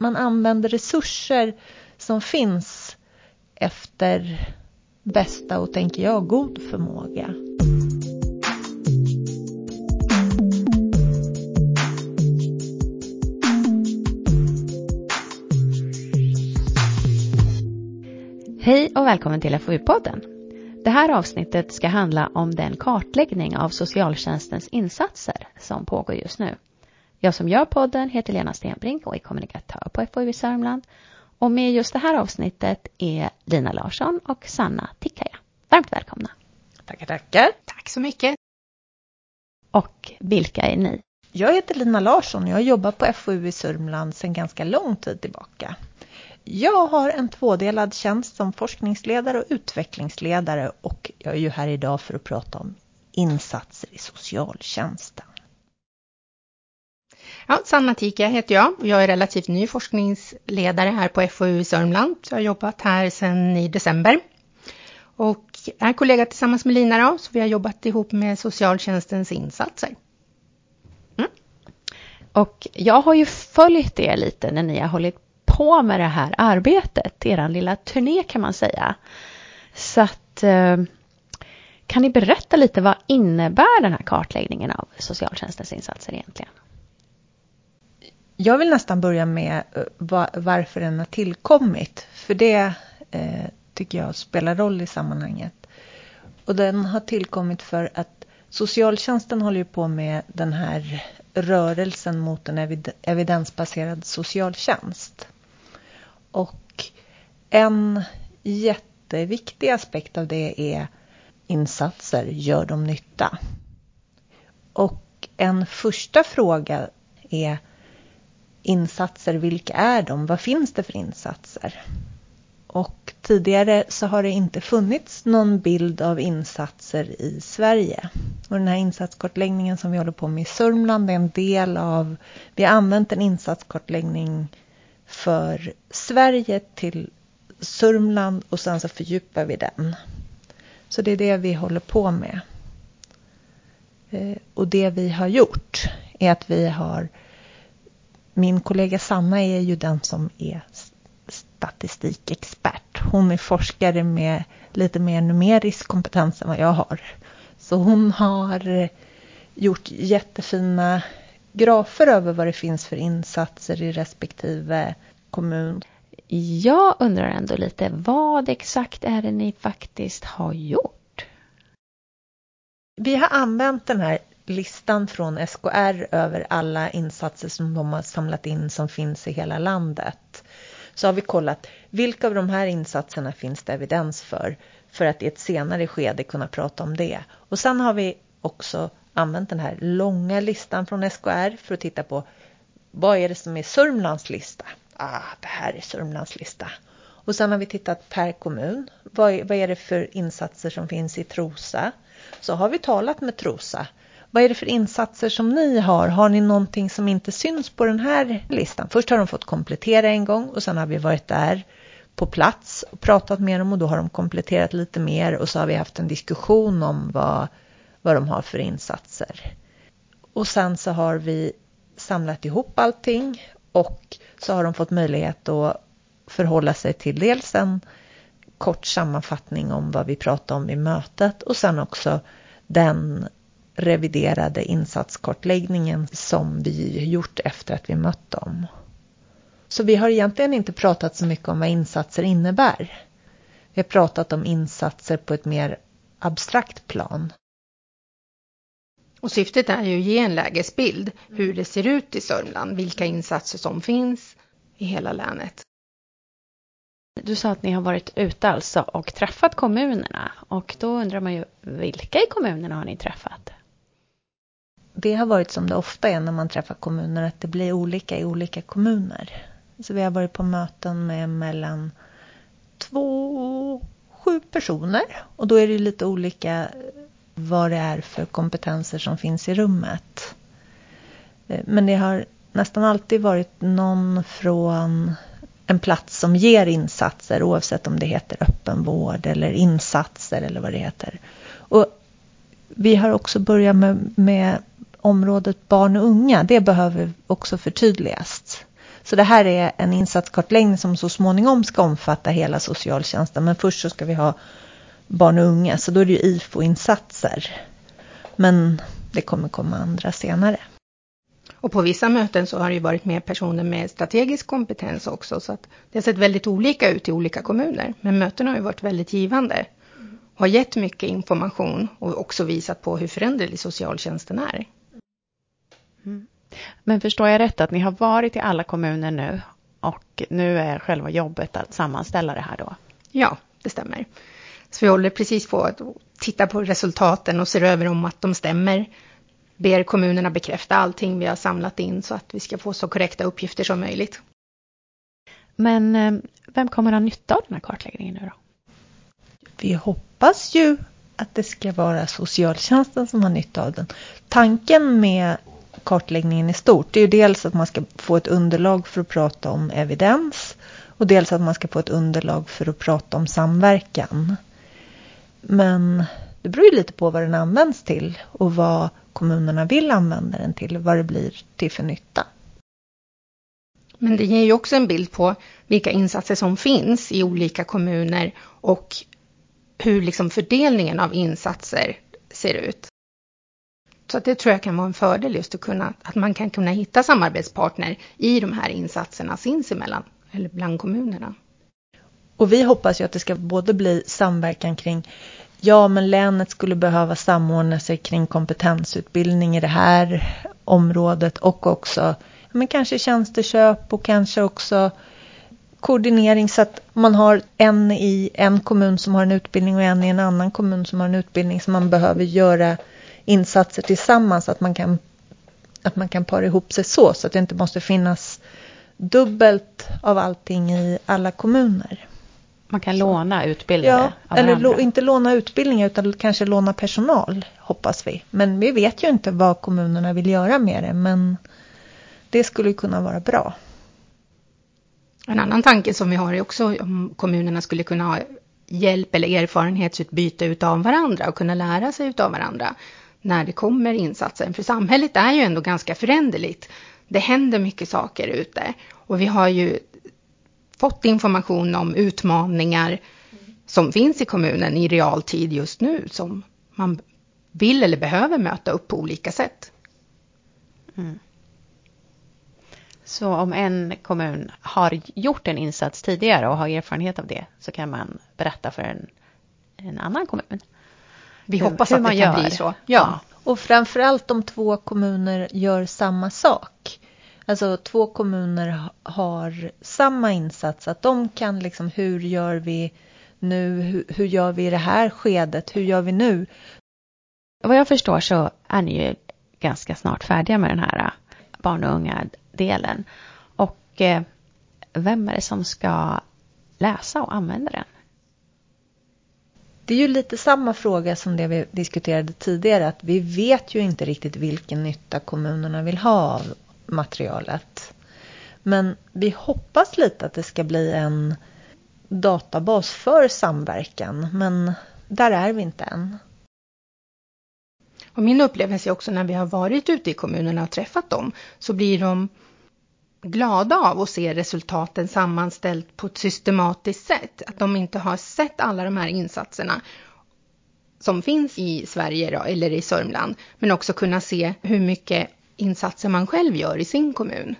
Man använder resurser som finns efter bästa och, tänker jag, god förmåga. Hej och välkommen till FoU-podden. Det här avsnittet ska handla om den kartläggning av socialtjänstens insatser som pågår just nu. Jag som gör podden heter Lena Stenbrink och är kommunikatör på FoU i Sörmland. Och med just det här avsnittet är Lina Larsson och Sanna Tikkaja. Varmt välkomna. Tackar, tackar. Tack så mycket. Och vilka är ni? Jag heter Lina Larsson och jag jobbar på FoU i Sörmland sedan ganska lång tid tillbaka. Jag har en tvådelad tjänst som forskningsledare och utvecklingsledare och jag är ju här idag för att prata om insatser i socialtjänsten. Ja, Sanna Tika heter jag och jag är relativt ny forskningsledare här på FoU i Sörmland. Så jag har jobbat här sedan i december. Och är kollega tillsammans med Lina då, så vi har jobbat ihop med socialtjänstens insatser. Mm. Och jag har ju följt er lite när ni har hållit på med det här arbetet, er lilla turné kan man säga. Så att eh, kan ni berätta lite vad innebär den här kartläggningen av socialtjänstens insatser egentligen? Jag vill nästan börja med eh, varför den har tillkommit. För det eh, tycker jag spelar roll i sammanhanget. Och den har tillkommit för att socialtjänsten håller på med den här rörelsen mot en evidensbaserad socialtjänst. Och en jätteviktig aspekt av det är insatser, gör de nytta? Och en första fråga är insatser, vilka är de? Vad finns det för insatser? Och tidigare så har det inte funnits någon bild av insatser i Sverige. Och den här insatskartläggningen som vi håller på med i Sörmland är en del av, vi har använt en insatskartläggning för Sverige till Sörmland och sen så fördjupar vi den. Så det är det vi håller på med. Eh, och det vi har gjort är att vi har min kollega Sanna är ju den som är statistikexpert. Hon är forskare med lite mer numerisk kompetens än vad jag har. Så hon har gjort jättefina grafer över vad det finns för insatser i respektive kommun. Jag undrar ändå lite, vad exakt är det ni faktiskt har gjort? Vi har använt den här listan från SKR över alla insatser som de har samlat in som finns i hela landet. Så har vi kollat vilka av de här insatserna finns det evidens för? För att i ett senare skede kunna prata om det. Och sen har vi också använt den här långa listan från SKR för att titta på vad är det som är Sörmlands lista? Ah, det här är Sörmlands lista. Och sen har vi tittat per kommun. Vad är, vad är det för insatser som finns i Trosa? Så har vi talat med Trosa vad är det för insatser som ni har? Har ni någonting som inte syns på den här listan? Först har de fått komplettera en gång och sen har vi varit där på plats och pratat med dem och då har de kompletterat lite mer och så har vi haft en diskussion om vad, vad de har för insatser. Och sen så har vi samlat ihop allting och så har de fått möjlighet att förhålla sig till dels en kort sammanfattning om vad vi pratade om i mötet och sen också den reviderade insatskartläggningen som vi gjort efter att vi mött dem. Så vi har egentligen inte pratat så mycket om vad insatser innebär. Vi har pratat om insatser på ett mer abstrakt plan. Och syftet är ju att ge en lägesbild hur det ser ut i Sörmland, vilka insatser som finns i hela länet. Du sa att ni har varit ute alltså och träffat kommunerna och då undrar man ju vilka i kommunerna har ni träffat? Det har varit som det ofta är när man träffar kommuner, att det blir olika i olika kommuner. Så vi har varit på möten med mellan två och sju personer. Och då är det lite olika vad det är för kompetenser som finns i rummet. Eh, men det har nästan alltid varit någon från en plats som ger insatser oavsett om det heter öppenvård eller insatser eller vad det heter. Och vi har också börjat med, med området barn och unga, det behöver också förtydligas. Så det här är en insatskartläggning som så småningom ska omfatta hela socialtjänsten. Men först så ska vi ha barn och unga, så då är det ju IFO-insatser. Men det kommer komma andra senare. Och på vissa möten så har det ju varit med personer med strategisk kompetens också, så att det har sett väldigt olika ut i olika kommuner. Men mötena har ju varit väldigt givande och har gett mycket information och också visat på hur föränderlig socialtjänsten är. Mm. Men förstår jag rätt att ni har varit i alla kommuner nu och nu är själva jobbet att sammanställa det här då? Ja, det stämmer. Så vi håller precis på att titta på resultaten och ser över om att de stämmer. Ber kommunerna bekräfta allting vi har samlat in så att vi ska få så korrekta uppgifter som möjligt. Men eh, vem kommer ha nytta av den här kartläggningen nu då? Vi hoppas ju att det ska vara socialtjänsten som har nytta av den. Tanken med kartläggningen i stort det är ju dels att man ska få ett underlag för att prata om evidens och dels att man ska få ett underlag för att prata om samverkan. Men det beror ju lite på vad den används till och vad kommunerna vill använda den till, vad det blir till för nytta. Men det ger ju också en bild på vilka insatser som finns i olika kommuner och hur liksom fördelningen av insatser ser ut. Så att det tror jag kan vara en fördel just att, kunna, att man kan kunna hitta samarbetspartner i de här insatserna sinsemellan eller bland kommunerna. Och vi hoppas ju att det ska både bli samverkan kring Ja, men länet skulle behöva samordna sig kring kompetensutbildning i det här området och också men kanske tjänsteköp och kanske också koordinering så att man har en i en kommun som har en utbildning och en i en annan kommun som har en utbildning som man behöver göra insatser tillsammans att man kan att man kan para ihop sig så så att det inte måste finnas dubbelt av allting i alla kommuner. Man kan så. låna utbildare Ja, eller lo, inte låna utbildningar utan kanske låna personal, hoppas vi. Men vi vet ju inte vad kommunerna vill göra med det, men det skulle kunna vara bra. En annan tanke som vi har är också om kommunerna skulle kunna ha hjälp eller erfarenhetsutbyte utav varandra och kunna lära sig utav varandra när det kommer insatsen, För samhället är ju ändå ganska föränderligt. Det händer mycket saker ute och vi har ju fått information om utmaningar som finns i kommunen i realtid just nu som man vill eller behöver möta upp på olika sätt. Mm. Så om en kommun har gjort en insats tidigare och har erfarenhet av det så kan man berätta för en, en annan kommun. Vi hoppas att det kan gör. bli så. Ja. ja. Och framförallt om två kommuner gör samma sak. Alltså två kommuner har samma insats, att de kan liksom, hur gör vi nu, hur, hur gör vi i det här skedet, hur gör vi nu? Vad jag förstår så är ni ju ganska snart färdiga med den här äh, barn och unga delen. Och eh, vem är det som ska läsa och använda den? Det är ju lite samma fråga som det vi diskuterade tidigare, att vi vet ju inte riktigt vilken nytta kommunerna vill ha av materialet. Men vi hoppas lite att det ska bli en databas för samverkan, men där är vi inte än. Och min upplevelse är också när vi har varit ute i kommunerna och träffat dem, så blir de glada av att se resultaten sammanställt på ett systematiskt sätt. Att de inte har sett alla de här insatserna som finns i Sverige då, eller i Sörmland, men också kunna se hur mycket insatser man själv gör i sin kommun.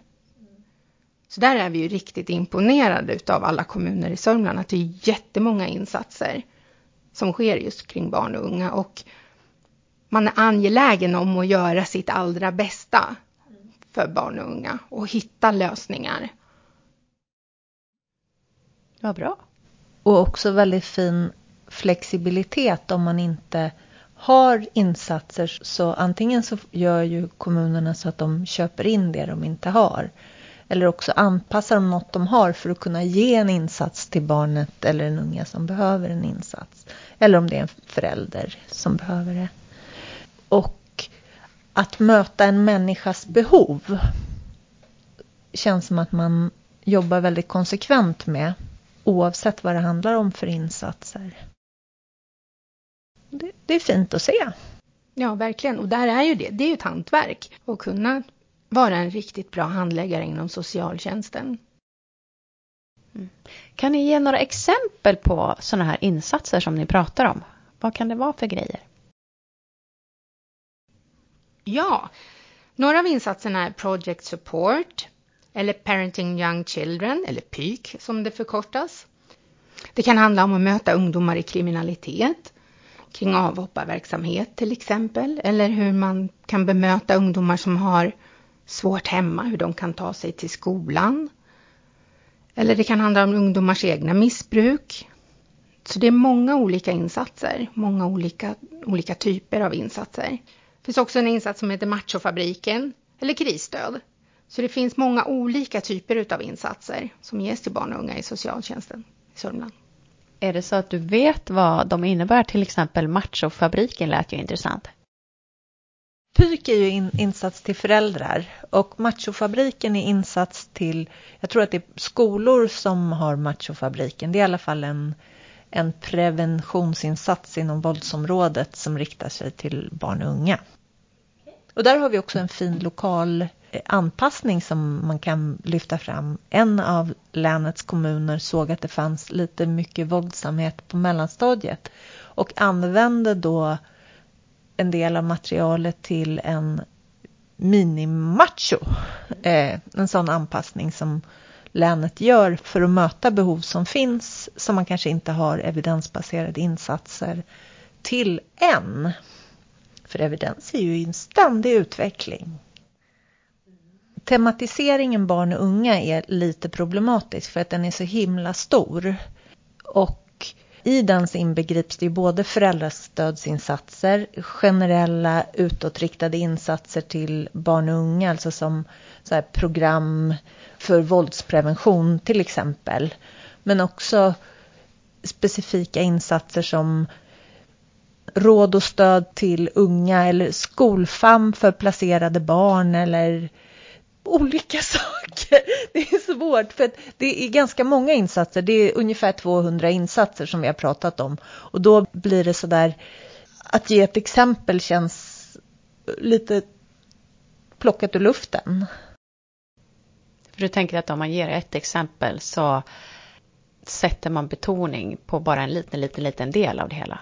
Så där är vi ju riktigt imponerade utav alla kommuner i Sörmland, att det är jättemånga insatser som sker just kring barn och unga och man är angelägen om att göra sitt allra bästa för barn och unga och hitta lösningar. Vad bra. Och också väldigt fin flexibilitet om man inte har insatser så antingen så gör ju kommunerna så att de köper in det de inte har. Eller också anpassar de något de har för att kunna ge en insats till barnet eller den unga som behöver en insats. Eller om det är en förälder som behöver det. Och att möta en människas behov känns som att man jobbar väldigt konsekvent med oavsett vad det handlar om för insatser det, det är fint att se. Ja, verkligen. Och där är ju det. Det är ju ett hantverk. Att kunna vara en riktigt bra handläggare inom socialtjänsten. Mm. Kan ni ge några exempel på sådana här insatser som ni pratar om? Vad kan det vara för grejer? Ja, några av insatserna är Project Support eller Parenting Young Children, eller PYK som det förkortas. Det kan handla om att möta ungdomar i kriminalitet, kring avhopparverksamhet till exempel, eller hur man kan bemöta ungdomar som har svårt hemma, hur de kan ta sig till skolan. Eller det kan handla om ungdomars egna missbruk. Så det är många olika insatser, många olika, olika typer av insatser. Det finns också en insats som heter Machofabriken, eller krisstöd. Så det finns många olika typer av insatser som ges till barn och unga i socialtjänsten i Sörmland. Är det så att du vet vad de innebär? Till exempel Machofabriken lät ju intressant. PYK är ju in, insats till föräldrar och Machofabriken är insats till, jag tror att det är skolor som har Machofabriken. Det är i alla fall en, en preventionsinsats inom våldsområdet som riktar sig till barn och unga. Och där har vi också en fin lokal eh, anpassning som man kan lyfta fram. En av länets kommuner såg att det fanns lite mycket våldsamhet på mellanstadiet och använde då en del av materialet till en minimacho. Eh, en sån anpassning som länet gör för att möta behov som finns som man kanske inte har evidensbaserade insatser till än. För evidens är ju i en ständig utveckling. Tematiseringen barn och unga är lite problematisk för att den är så himla stor. Och i den inbegrips det både föräldrastödsinsatser, generella utåtriktade insatser till barn och unga, alltså som så program för våldsprevention till exempel. Men också specifika insatser som råd och stöd till unga eller skolfam för placerade barn eller olika saker. Det är svårt för det är ganska många insatser. Det är ungefär 200 insatser som vi har pratat om och då blir det så där att ge ett exempel känns lite plockat ur luften. För du tänker att om man ger ett exempel så sätter man betoning på bara en liten, liten, liten del av det hela?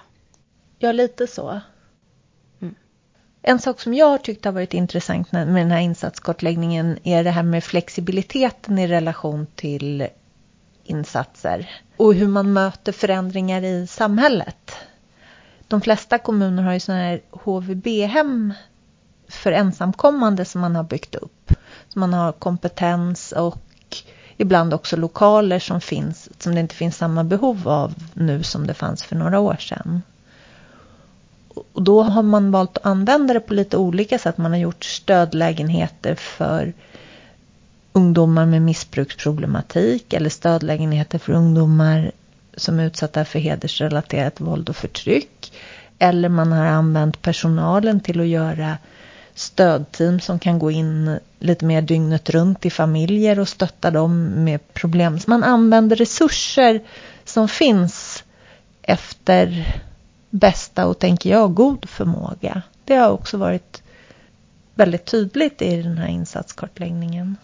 Ja, lite så. Mm. En sak som jag har tyckt har varit intressant med den här insatskartläggningen är det här med flexibiliteten i relation till insatser och hur man möter förändringar i samhället. De flesta kommuner har ju sådana här HVB-hem för ensamkommande som man har byggt upp. Så man har kompetens och ibland också lokaler som finns som det inte finns samma behov av nu som det fanns för några år sedan. Och då har man valt att använda det på lite olika sätt. Man har gjort stödlägenheter för ungdomar med missbruksproblematik eller stödlägenheter för ungdomar som är utsatta för hedersrelaterat våld och förtryck. Eller man har använt personalen till att göra stödteam som kan gå in lite mer dygnet runt i familjer och stötta dem med problem. Man använder resurser som finns efter bästa och, tänker jag, god förmåga. Det har också varit väldigt tydligt i den här insatskartläggningen.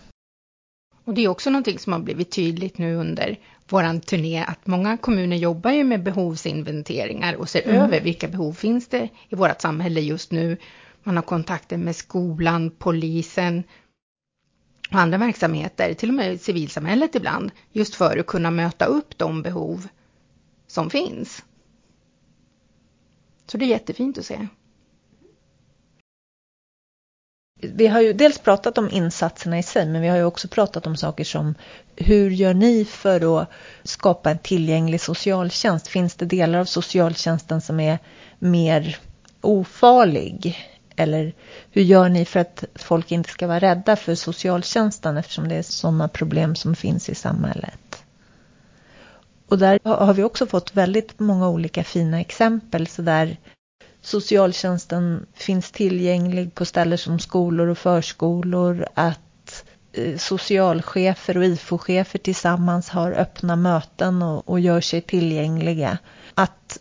Och det är också någonting som har blivit tydligt nu under våran turné, att många kommuner jobbar ju med behovsinventeringar och ser mm. över vilka behov finns det i vårt samhälle just nu. Man har kontakter med skolan, polisen och andra verksamheter, till och med civilsamhället ibland, just för att kunna möta upp de behov som finns. Så det är jättefint att se. Vi har ju dels pratat om insatserna i sig, men vi har ju också pratat om saker som hur gör ni för att skapa en tillgänglig socialtjänst? Finns det delar av socialtjänsten som är mer ofarlig? Eller hur gör ni för att folk inte ska vara rädda för socialtjänsten eftersom det är sådana problem som finns i samhället? Och där har vi också fått väldigt många olika fina exempel. Så där socialtjänsten finns tillgänglig på ställen som skolor och förskolor, att eh, socialchefer och IFO-chefer tillsammans har öppna möten och, och gör sig tillgängliga. Att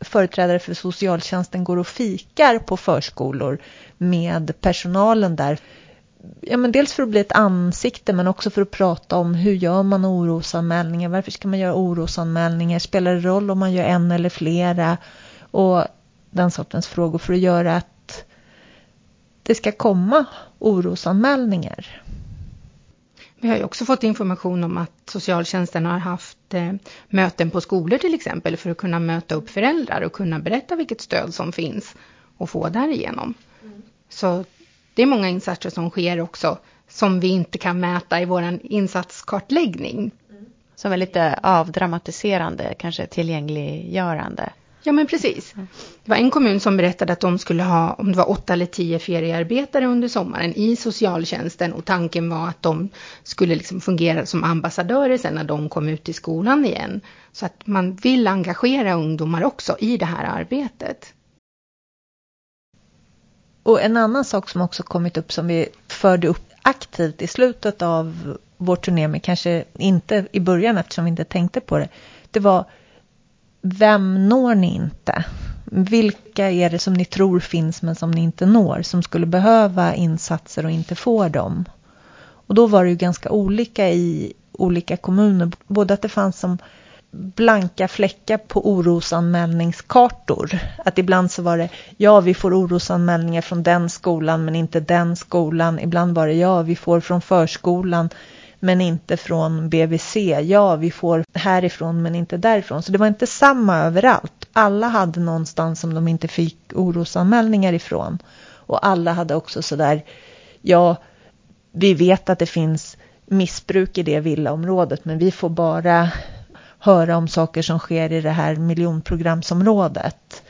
företrädare för socialtjänsten går och fikar på förskolor med personalen där ja men dels för att bli ett ansikte men också för att prata om hur gör man orosanmälningar, varför ska man göra orosanmälningar, spelar det roll om man gör en eller flera och den sortens frågor för att göra att det ska komma orosanmälningar. Vi har ju också fått information om att socialtjänsten har haft eh, möten på skolor till exempel för att kunna möta upp föräldrar och kunna berätta vilket stöd som finns och få därigenom. Mm. Så det är många insatser som sker också som vi inte kan mäta i vår insatskartläggning. Som är lite avdramatiserande, kanske tillgängliggörande. Ja men precis. Det var en kommun som berättade att de skulle ha, om det var åtta eller tio feriearbetare under sommaren i socialtjänsten och tanken var att de skulle liksom fungera som ambassadörer sen när de kom ut i skolan igen. Så att man vill engagera ungdomar också i det här arbetet. Och en annan sak som också kommit upp som vi förde upp aktivt i slutet av vår turné, men kanske inte i början eftersom vi inte tänkte på det. Det var vem når ni inte? Vilka är det som ni tror finns men som ni inte når, som skulle behöva insatser och inte får dem? Och då var det ju ganska olika i olika kommuner, både att det fanns som blanka fläckar på orosanmälningskartor. Att ibland så var det, ja vi får orosanmälningar från den skolan men inte den skolan. Ibland var det, ja vi får från förskolan men inte från BVC. Ja, vi får härifrån men inte därifrån. Så det var inte samma överallt. Alla hade någonstans som de inte fick orosanmälningar ifrån. Och alla hade också sådär, ja, vi vet att det finns missbruk i det villaområdet men vi får bara höra om saker som sker i det här miljonprogramsområdet.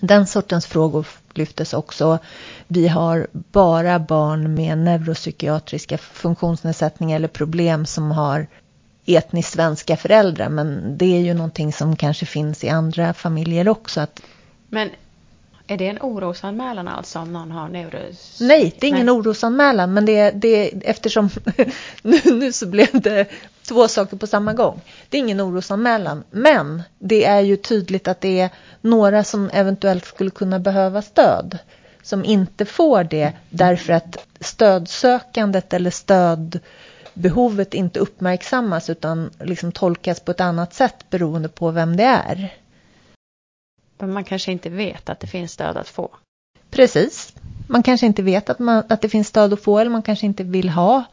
Den sortens frågor lyftes också. Vi har bara barn med neuropsykiatriska funktionsnedsättningar eller problem som har etniskt svenska föräldrar. Men det är ju någonting som kanske finns i andra familjer också. Att men är det en orosanmälan alltså om någon har neuros... Nej, det är ingen Nej. orosanmälan men det är, det eftersom nu, nu så blev det två saker på samma gång. Det är ingen orosanmälan men det är ju tydligt att det är några som eventuellt skulle kunna behöva stöd som inte får det därför att stödsökandet eller stödbehovet inte uppmärksammas utan liksom tolkas på ett annat sätt beroende på vem det är. Men man kanske inte vet att det finns stöd att få. Precis. Man kanske inte vet att, man, att det finns stöd att få eller man kanske inte vill ha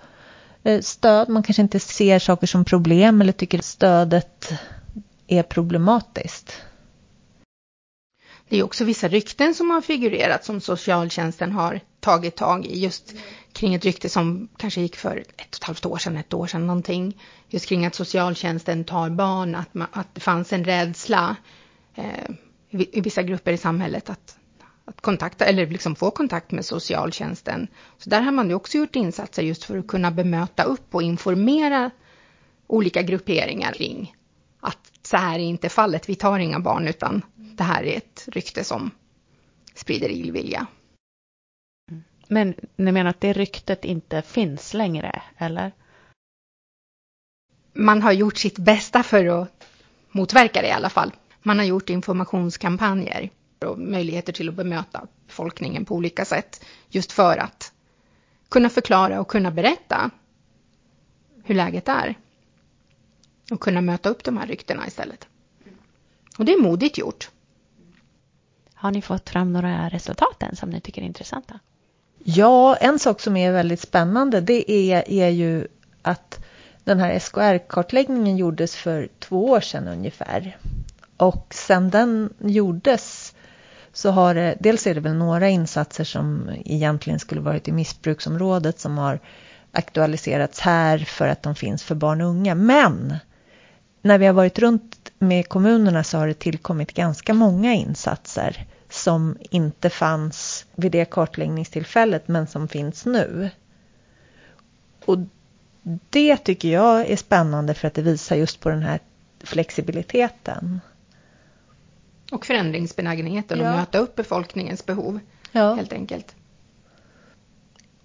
eh, stöd. Man kanske inte ser saker som problem eller tycker att stödet är problematiskt. Det är också vissa rykten som har figurerat som socialtjänsten har tagit tag i just kring ett rykte som kanske gick för ett och ett halvt år sedan, ett år sedan någonting. Just kring att socialtjänsten tar barn, att, man, att det fanns en rädsla eh, i vissa grupper i samhället att, att kontakta eller liksom få kontakt med socialtjänsten. Så där har man ju också gjort insatser just för att kunna bemöta upp och informera olika grupperingar kring att så här är inte fallet, vi tar inga barn utan det här är ett rykte som sprider illvilja. Men ni menar att det ryktet inte finns längre, eller? Man har gjort sitt bästa för att motverka det i alla fall. Man har gjort informationskampanjer och möjligheter till att bemöta befolkningen på olika sätt. Just för att kunna förklara och kunna berätta hur läget är. Och kunna möta upp de här ryktena istället. Och det är modigt gjort. Har ni fått fram några resultat än som ni tycker är intressanta? Ja, en sak som är väldigt spännande det är, är ju att den här SKR-kartläggningen gjordes för två år sedan ungefär. Och sen den gjordes så har det, dels är det väl några insatser som egentligen skulle varit i missbruksområdet som har aktualiserats här för att de finns för barn och unga. Men när vi har varit runt med kommunerna så har det tillkommit ganska många insatser som inte fanns vid det kartläggningstillfället men som finns nu. Och det tycker jag är spännande för att det visar just på den här flexibiliteten. Och förändringsbenägenheten ja. att möta upp befolkningens behov. Ja. Helt enkelt.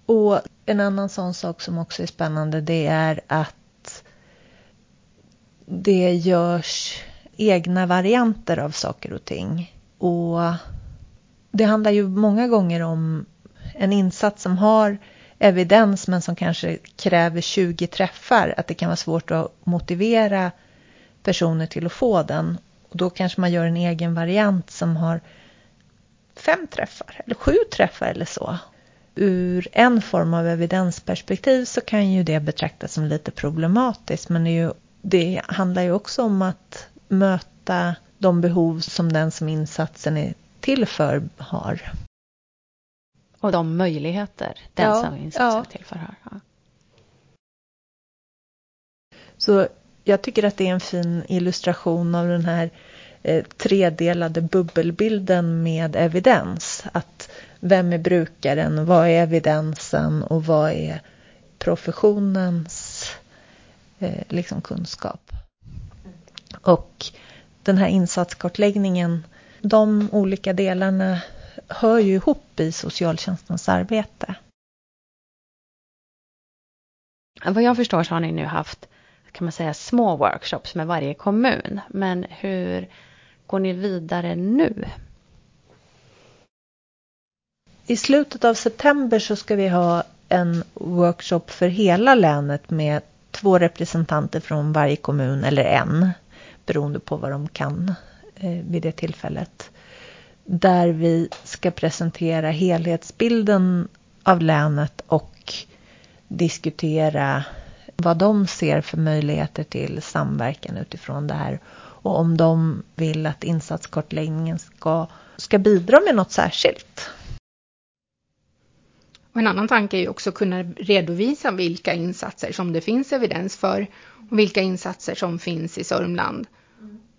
Och en annan sån sak som också är spännande det är att det görs egna varianter av saker och ting. Och det handlar ju många gånger om en insats som har evidens men som kanske kräver 20 träffar, att det kan vara svårt att motivera personer till att få den. Och då kanske man gör en egen variant som har fem träffar eller sju träffar eller så. Ur en form av evidensperspektiv så kan ju det betraktas som lite problematiskt men det, ju, det handlar ju också om att möta de behov som den som insatsen är till för har. Och de möjligheter den ja, som insatsen ja. är till för har. Ja. Så jag tycker att det är en fin illustration av den här eh, tredelade bubbelbilden med evidens. Att vem är brukaren, vad är evidensen och vad är professionens eh, liksom kunskap. Och den här insatskartläggningen, de olika delarna hör ju ihop i socialtjänstens arbete. Vad jag förstår så har ni nu haft kan man säga små workshops med varje kommun. Men hur går ni vidare nu? I slutet av september så ska vi ha en workshop för hela länet med två representanter från varje kommun eller en beroende på vad de kan eh, vid det tillfället. Där vi ska presentera helhetsbilden av länet och diskutera vad de ser för möjligheter till samverkan utifrån det här. Och om de vill att insatskartläggningen ska, ska bidra med något särskilt. Och en annan tanke är ju också att kunna redovisa vilka insatser som det finns evidens för och vilka insatser som finns i Sörmland.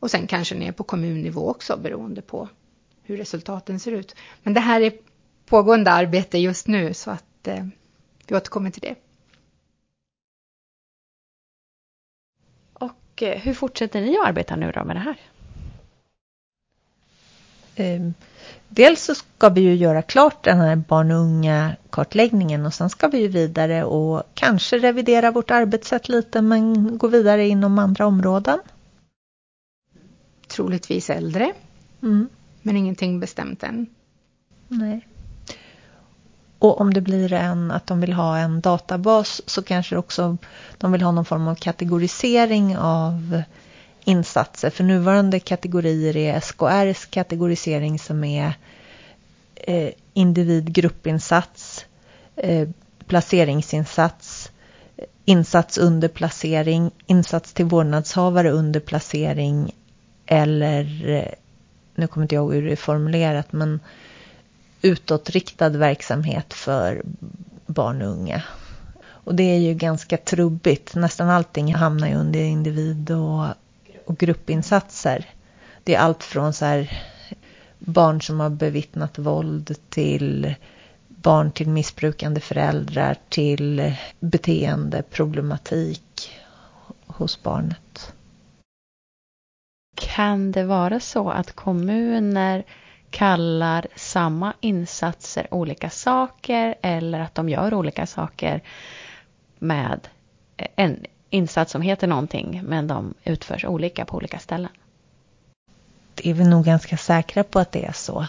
Och sen kanske ner på kommunnivå också beroende på hur resultaten ser ut. Men det här är pågående arbete just nu så att eh, vi återkommer till det. Och eh, hur fortsätter ni att arbeta nu då med det här? Ehm, dels så ska vi ju göra klart den här barn och unga kartläggningen och sen ska vi ju vidare och kanske revidera vårt arbetssätt lite men gå vidare inom andra områden. Troligtvis äldre. Mm. Men ingenting bestämt än. Nej. Och om det blir en, att de vill ha en databas så kanske också de vill ha någon form av kategorisering av insatser. För nuvarande kategorier är SKRs kategorisering som är eh, individ, gruppinsats, eh, placeringsinsats, insats under placering, insats till vårdnadshavare under placering eller, eh, nu kommer inte jag ihåg hur det är formulerat, men utåtriktad verksamhet för barn och unga. Och det är ju ganska trubbigt. Nästan allting hamnar ju under individ och, och gruppinsatser. Det är allt från så här barn som har bevittnat våld till barn till missbrukande föräldrar till beteendeproblematik hos barnet. Kan det vara så att kommuner kallar samma insatser olika saker eller att de gör olika saker med en insats som heter någonting men de utförs olika på olika ställen. Det är vi nog ganska säkra på att det är så.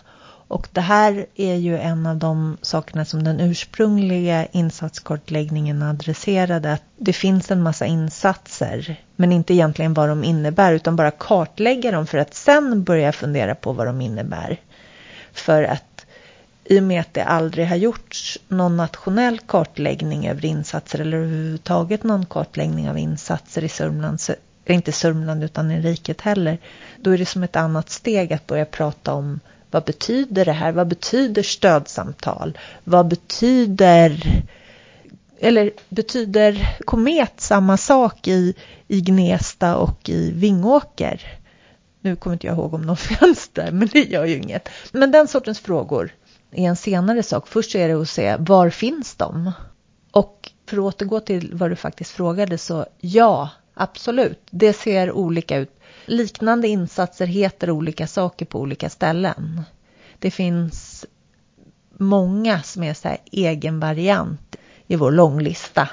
Och det här är ju en av de sakerna som den ursprungliga insatskartläggningen adresserade. Att det finns en massa insatser, men inte egentligen vad de innebär, utan bara kartlägga dem för att sen börja fundera på vad de innebär. För att i och med att det aldrig har gjorts någon nationell kartläggning över insatser eller överhuvudtaget någon kartläggning av insatser i Sörmland, så, eh, inte Sörmland utan i riket heller, då är det som ett annat steg att börja prata om vad betyder det här? Vad betyder stödsamtal? Vad betyder eller betyder komet samma sak i, i Gnesta och i Vingåker? Nu kommer inte jag ihåg om de finns där, men det gör ju inget. Men den sortens frågor är en senare sak. Först är det att se var finns de? Och för att återgå till vad du faktiskt frågade så ja, absolut. Det ser olika ut. Liknande insatser heter olika saker på olika ställen. Det finns många som är så här egen variant i vår långlista.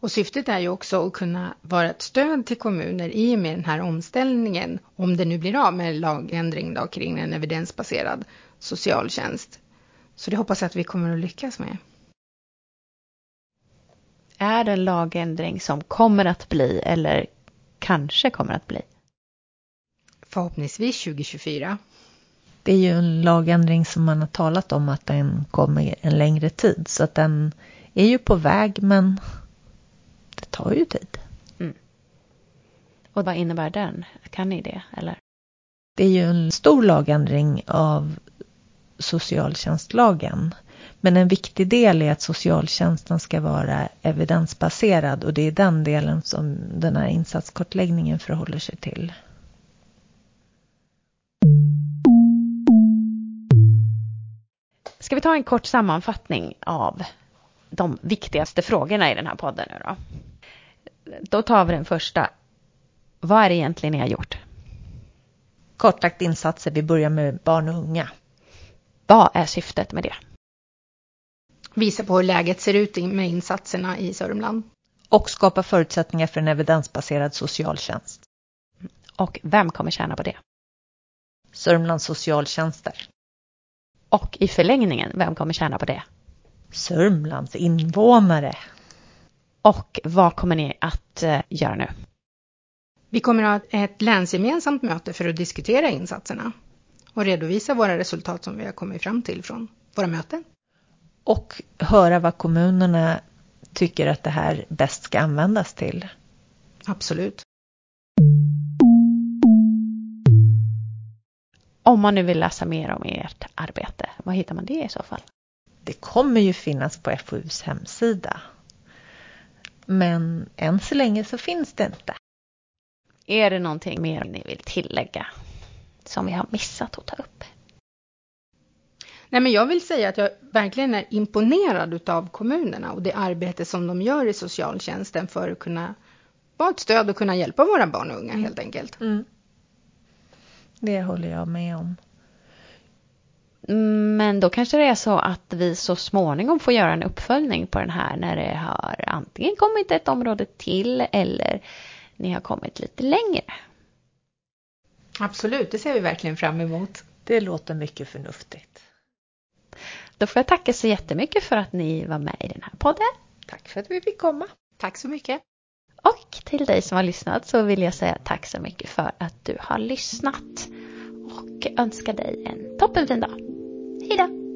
Och syftet är ju också att kunna vara ett stöd till kommuner i och med den här omställningen, om det nu blir av med lagändring då kring en evidensbaserad socialtjänst. Så det hoppas jag att vi kommer att lyckas med. Är det en lagändring som kommer att bli eller kanske kommer att bli? Förhoppningsvis 2024. Det är ju en lagändring som man har talat om att den kommer en längre tid. Så att den är ju på väg men tar ju tid. Och vad innebär den? Kan ni det eller? Det är ju en stor lagändring av socialtjänstlagen. Men en viktig del är att socialtjänsten ska vara evidensbaserad och det är den delen som den här insatskortläggningen förhåller sig till. Ska vi ta en kort sammanfattning av de viktigaste frågorna i den här podden nu då? Då tar vi den första. Vad är det egentligen ni har gjort? Kortlagt insatser, vi börjar med barn och unga. Vad är syftet med det? Visa på hur läget ser ut med insatserna i Sörmland. Och skapa förutsättningar för en evidensbaserad socialtjänst. Och vem kommer tjäna på det? Sörmlands socialtjänster. Och i förlängningen, vem kommer tjäna på det? Sörmlands invånare. Och vad kommer ni att eh, göra nu? Vi kommer att ha ett länsgemensamt möte för att diskutera insatserna och redovisa våra resultat som vi har kommit fram till från våra möten. Och höra vad kommunerna tycker att det här bäst ska användas till. Absolut. Om man nu vill läsa mer om ert arbete, var hittar man det i så fall? Det kommer ju finnas på FoUs hemsida. Men än så länge så finns det inte. Är det någonting mer ni vill tillägga som vi har missat att ta upp? Nej, men jag vill säga att jag verkligen är imponerad av kommunerna och det arbete som de gör i socialtjänsten för att kunna vara ett stöd och kunna hjälpa våra barn och unga helt enkelt. Mm. Det håller jag med om. Men då kanske det är så att vi så småningom får göra en uppföljning på den här när det har antingen kommit ett område till eller ni har kommit lite längre. Absolut, det ser vi verkligen fram emot. Det låter mycket förnuftigt. Då får jag tacka så jättemycket för att ni var med i den här podden. Tack för att vi fick komma. Tack så mycket. Och till dig som har lyssnat så vill jag säga tack så mycket för att du har lyssnat och önska dig en toppenfin dag. Hejdå!